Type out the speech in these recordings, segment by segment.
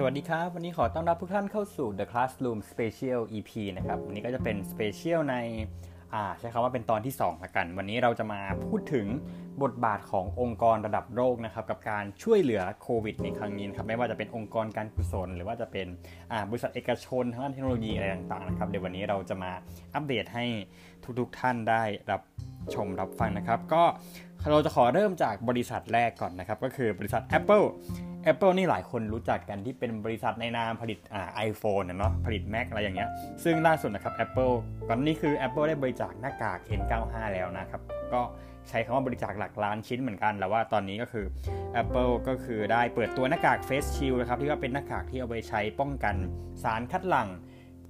สวัสดีครับ วันนี้ขอต้อนรับทุกท่านเข้าสู่ The Classroom Special EP นะครับ วันนี้ก็จะเป็น Special ในอ่าใช้คำว่าเป็นตอนที่2ละกัน วันนี้เราจะมาพูดถึงบทบาทขององค์กรระดับโลกนะครับ กับการช่วยเหลือโควิดในครั้งนี้นะครับ ไม่ว่าจะเป็นองค์กรการกุศล หรือว่าจะเป็นอ่าบริษัทเอกชนทางด้านเทคโนโลยีอะไรต่างๆนะครับ เดี๋ยววันนี้เราจะมาอัปเดตให้ทุกๆท่านได้รับชมรับฟังนะครับ ก็เราจะขอเริ่มจากบริษัทแรกก่อนนะครับ ก็คือบริษัท Apple Apple นี่หลายคนรู้จักกันที่เป็นบริษัทในนามผลิตอ่าไอโฟนเนาะผลิต Mac อะไรอย่างเงี้ย ซึ่งล่าสุดนะครับ Apple ก่อนนี้คือ Apple ได้บริจาคหน้ากาก N95 แล้วนะครับ ก็ใช้คำว่าบริจาคหลักล้านชิ้นเหมือนกัน แล้วว่าตอนนี้ก็คือ Apple ก็คือได้เปิดตัวหน้ากาก Face Shield นะครับที่ว่าเป็นหน้ากากที่เอาไปใช้ป้องกันสารคัดหลั่ง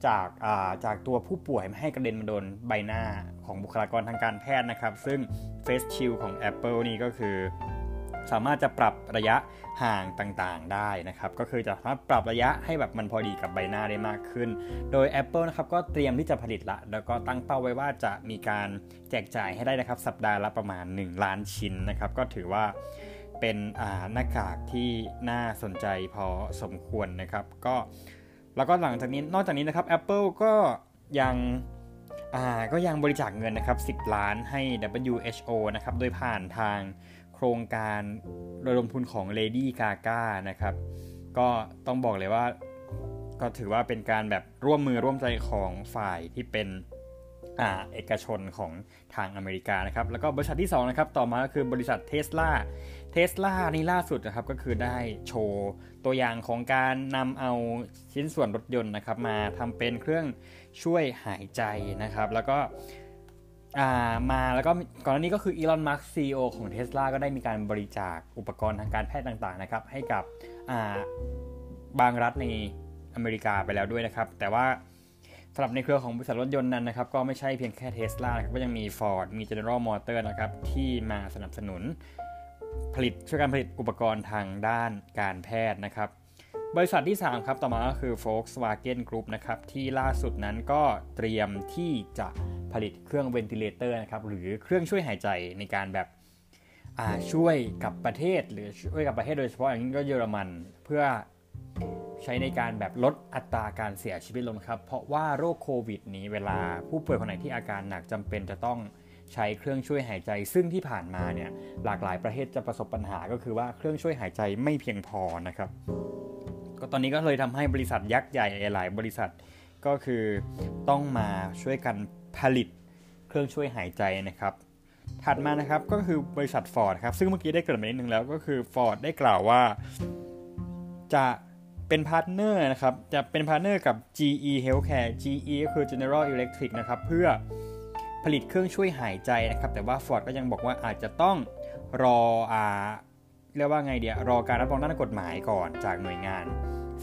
จากาจากตัวผู้ป่วยไม่ให้กระเด็นมาโดนใบหน้าของบุคลากรทางการแพทย์นะครับ ซึ่ง Face Shield ของ Apple นี่ก็คือ สามารถจะปรับระยะห่างต่างๆได้นะครับก็คือจะสามารถปรับระยะให้แบบมันพอดีกับใบหน้าได้มากขึ้น โดย Apple นะครับก็เตรียมที่จะผลิตละ แล้วก็ตั้งเป้าไว้ว่าจะมีการแจกจ่ายให้ได้นะครับสัปดาห์ละประมาณ 1 ล้านชิ้นนะครับก็ถือว่าเป็นหน้ากากที่น่าสนใจพอสมควรนะครับก็แล้วก็หลังจากนี้นอกจากนี้นะครับ Apple ก็ยังก็ยังบริจาคเงินนะครับ 10 ล้านให้ WHO นะครับ โดยผ่านทาง โครงการระดมทุนของ Lady Gaga นะครับ ก็ต้องบอกเลยว่าก็ถือว่าเป็นการแบบร่วมมือร่วมใจของฝ่ายที่เป็นอ่าเอกชนของทางอเมริกานะครับ แล้วก็บริษัทที่ 2 นะครับ ต่อมาก็คือบริษัทเท s l a เท s l a นี่ล่าสุดนะครับ ก็คือได้โชว์ตัวอย่างของการนำเอาชิ้นส่วนรถยนต์นะครับ มาทำเป็นเครื่องช่วยหายใจนะครับ แล้วก็ มาแล้วก็ก่อนหน้านี้ก็คืออีลอน มัสก์ซีอของเท s l a ก็ได้มีการบริจาคอุปกรณ์ทางการแพทย์ต่างๆนะครับให้กับบางรัฐในอเมริกาไปแล้วด้วยนะครับ แต่ว่าสำหรับในเครือของบริษัทรถยนต์นั้นนะครับ ก็ไม่ใช่เพียงแค่เท s l a นะครับก็ยังมี Ford มี General Motors นะครับ ที่มาสนับสนุนผลิตช่วยการผลิตอุปกรณ์ทางด้านการแพทย์นะครับ บริษัทที่ 3 ครับ ต่อมาก็คือ Volkswagen Group นะครับ ที่ล่าสุดนั้นก็เตรียมที่จะ ผลิตเครื่อง ventilator นะครับหรือเครื่องช่วยหายใจในการแบบช่วยกับประเทศหรือช่วยกับประเทศโดยเฉพาะอย่างนี้ก็เยอรมันเพื่อใช้ในการแบบลดอัตราการเสียชีวิตลงครับเพราะว่าโรคโควิด นี้เวลาผู้ป่วยคนไหนที่อาการหนักจำเป็นจะต้องใช้เครื่องช่วยหายใจ ซึ่งที่ผ่านมาเนี่ยหลากหลายประเทศจะประสบปัญหาก็คือว่าเครื่องช่วยหายใจไม่เพียงพอนะครับ ก็ตอนนี้ก็เลยทำให้บริษัทยักษ์ใหญ่หลายบริษัทก็คือต้องมาช่วยกัน ผลิตเครื่องช่วยหายใจนะครับ ถัดมานะครับก็คือบริษัท Ford ครับซึ่งเมื่อกี้ได้เกริ่นไปนิดนึงแล้วก็คือ Ford ได้กล่าวว่า จะเป็น partner นะครับจะเป็น partner กับ GE Healthcare GE ก็คือ General Electric นะครับเพื่อผลิตเครื่องช่วยหายใจนะครับ แต่ว่า Ford ก็ยังบอกว่าอาจจะต้องรออ่าเรียกว่าไงเดียรอการรับรองด้านกฎหมายก่อนจากหน่วยงาน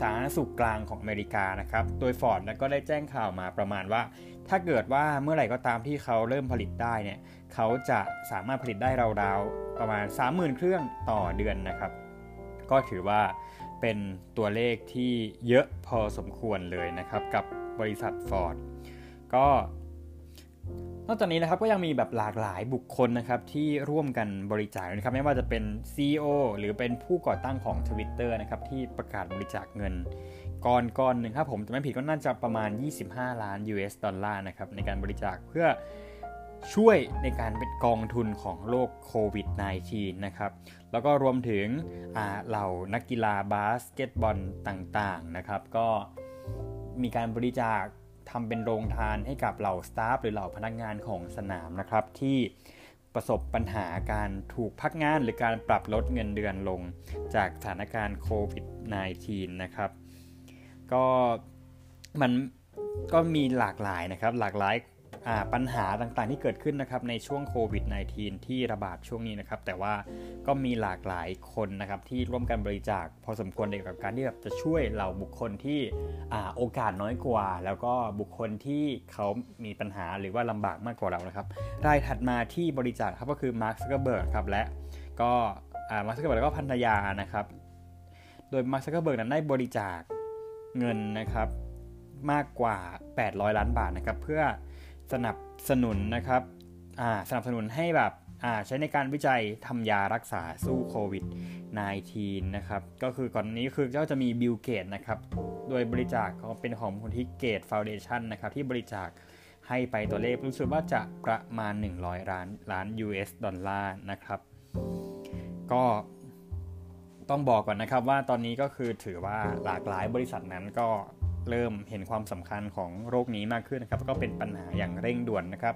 สาธารณสุขกลางของอเมริกานะครับ โดยฟอร์ดก็ได้แจ้งข่าวมาประมาณว่า ถ้าเกิดว่าเมื่อไหร่ก็ตามที่เขาเริ่มผลิตได้เนี่ยเขาจะสามารถผลิตได้ราวๆประมาณ 30,000 เครื่องต่อเดือนนะครับ ก็ถือว่าเป็นตัวเลขที่เยอะพอสมควรเลยนะครับกับบริษัทฟอร์ดก็ นอกจากนี้นะครับก็ยังมีแบบหลากหลายบุคคลนะครับที่ร่วมกันบริจาคนะครับไม่ว่าจะเป็น CEO หรือเป็นผู้ก่อตั้งของ Twitter นะครับที่ประกาศบริจาคเงินก่อนก่อนหนึ่งครับผมจะไม่ผิดก็น่าจะประมาณ 25 ล้าน US ดอลลาร์นะครับในการบริจาคเพื่อช่วยในการเป็นกองทุนของโรคโควิด -19 นะครับ แล้วก็รวมถึงเหล่านักกีฬาบาสเกตบอลต่างๆนะครับ ก็มีการบริจาค ทำเป็นโรงทานให้กับเหล่าสตาฟหรือเหล่าพนักงานของสนามนะครับ ที่ประสบปัญหาการถูกพักงานหรือการปรับลดเงินเดือนลงจากสถานการณ์โควิด -19 นะครับ ก็มันก็มีหลากหลายนะครับหลากหลาย ปัญหาต่างๆที่เกิดขึ้นนะครับในช่วงโควิด -19 ที่ระบาดช่วงนี้นะครับ แต่ว่าก็มีหลากหลายคนนะครับที่ร่วมกันบริจาคพอสมควรในกับการที่แบบจะช่วยเหล่าบุคคลที่โอกาสน้อยกว่า แล้วก็บุคคลที่เขามีปัญหาหรือว่าลำบากมากกว่าเรานะครับรายถัดมาที่บริจาคครับก็คือมาร์คซักเกอร์เบิร์กครับและก็มาร์คซักเกอร์เบิร์กแล้วก็ภรรยานะครับ โดยมาร์คซักเกอร์เบิร์กนั้นได้บริจาคเงินนะครับมากกว่า 800 ล้านบาทนะครับเพื่อ สนับสนุนนะครับสนับสนุนให้แบบใช้ในการวิจัยทำยารักษาสู้โควิด -19 นะครับ ก็คือก่อนนี้คือก็จะมีบิลเกตส์นะครับ โดยบริจาคเขาเป็นของคนที่ Gates Foundation นะครับ ที่บริจาคให้ไปตัวเลขรู้สึกว่าจะประมาณ 100 ล้านล้าน US ดอลลาร์นะครับ ก็ต้องบอกก่อนนะครับว่าตอนนี้ก็คือถือว่าหลากหลายบริษัทนั้นก็ เริ่มเห็นความสำคัญของโรคนี้มากขึ้นนะครับ ก็เป็นปัญหาอย่างเร่งด่วนนะครับ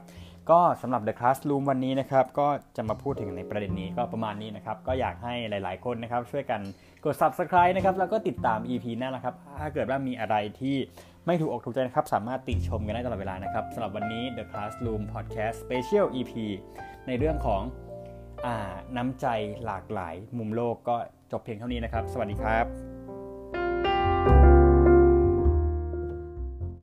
ก็สำหรับ The Classroom วันนี้นะครับ ก็จะมาพูดถึงในประเด็นนี้ก็ประมาณนี้นะครับ ก็อยากให้หลาย ๆ คนนะครับ ช่วยกันกด Subscribe นะครับ แล้วก็ติดตาม EP หน้านะครับ ถ้าเกิดว่ามีอะไรที่ไม่ถูกอกถูกใจนะครับ สามารถติชมกันได้ตลอดเวลานะครับสำหรับวันนี้ The Classroom Podcast Special EP ในเรื่องของอ่าน้ำใจหลากหลายมุมโลกก็จบเพียงเท่านี้นะครับ สวัสดีครับ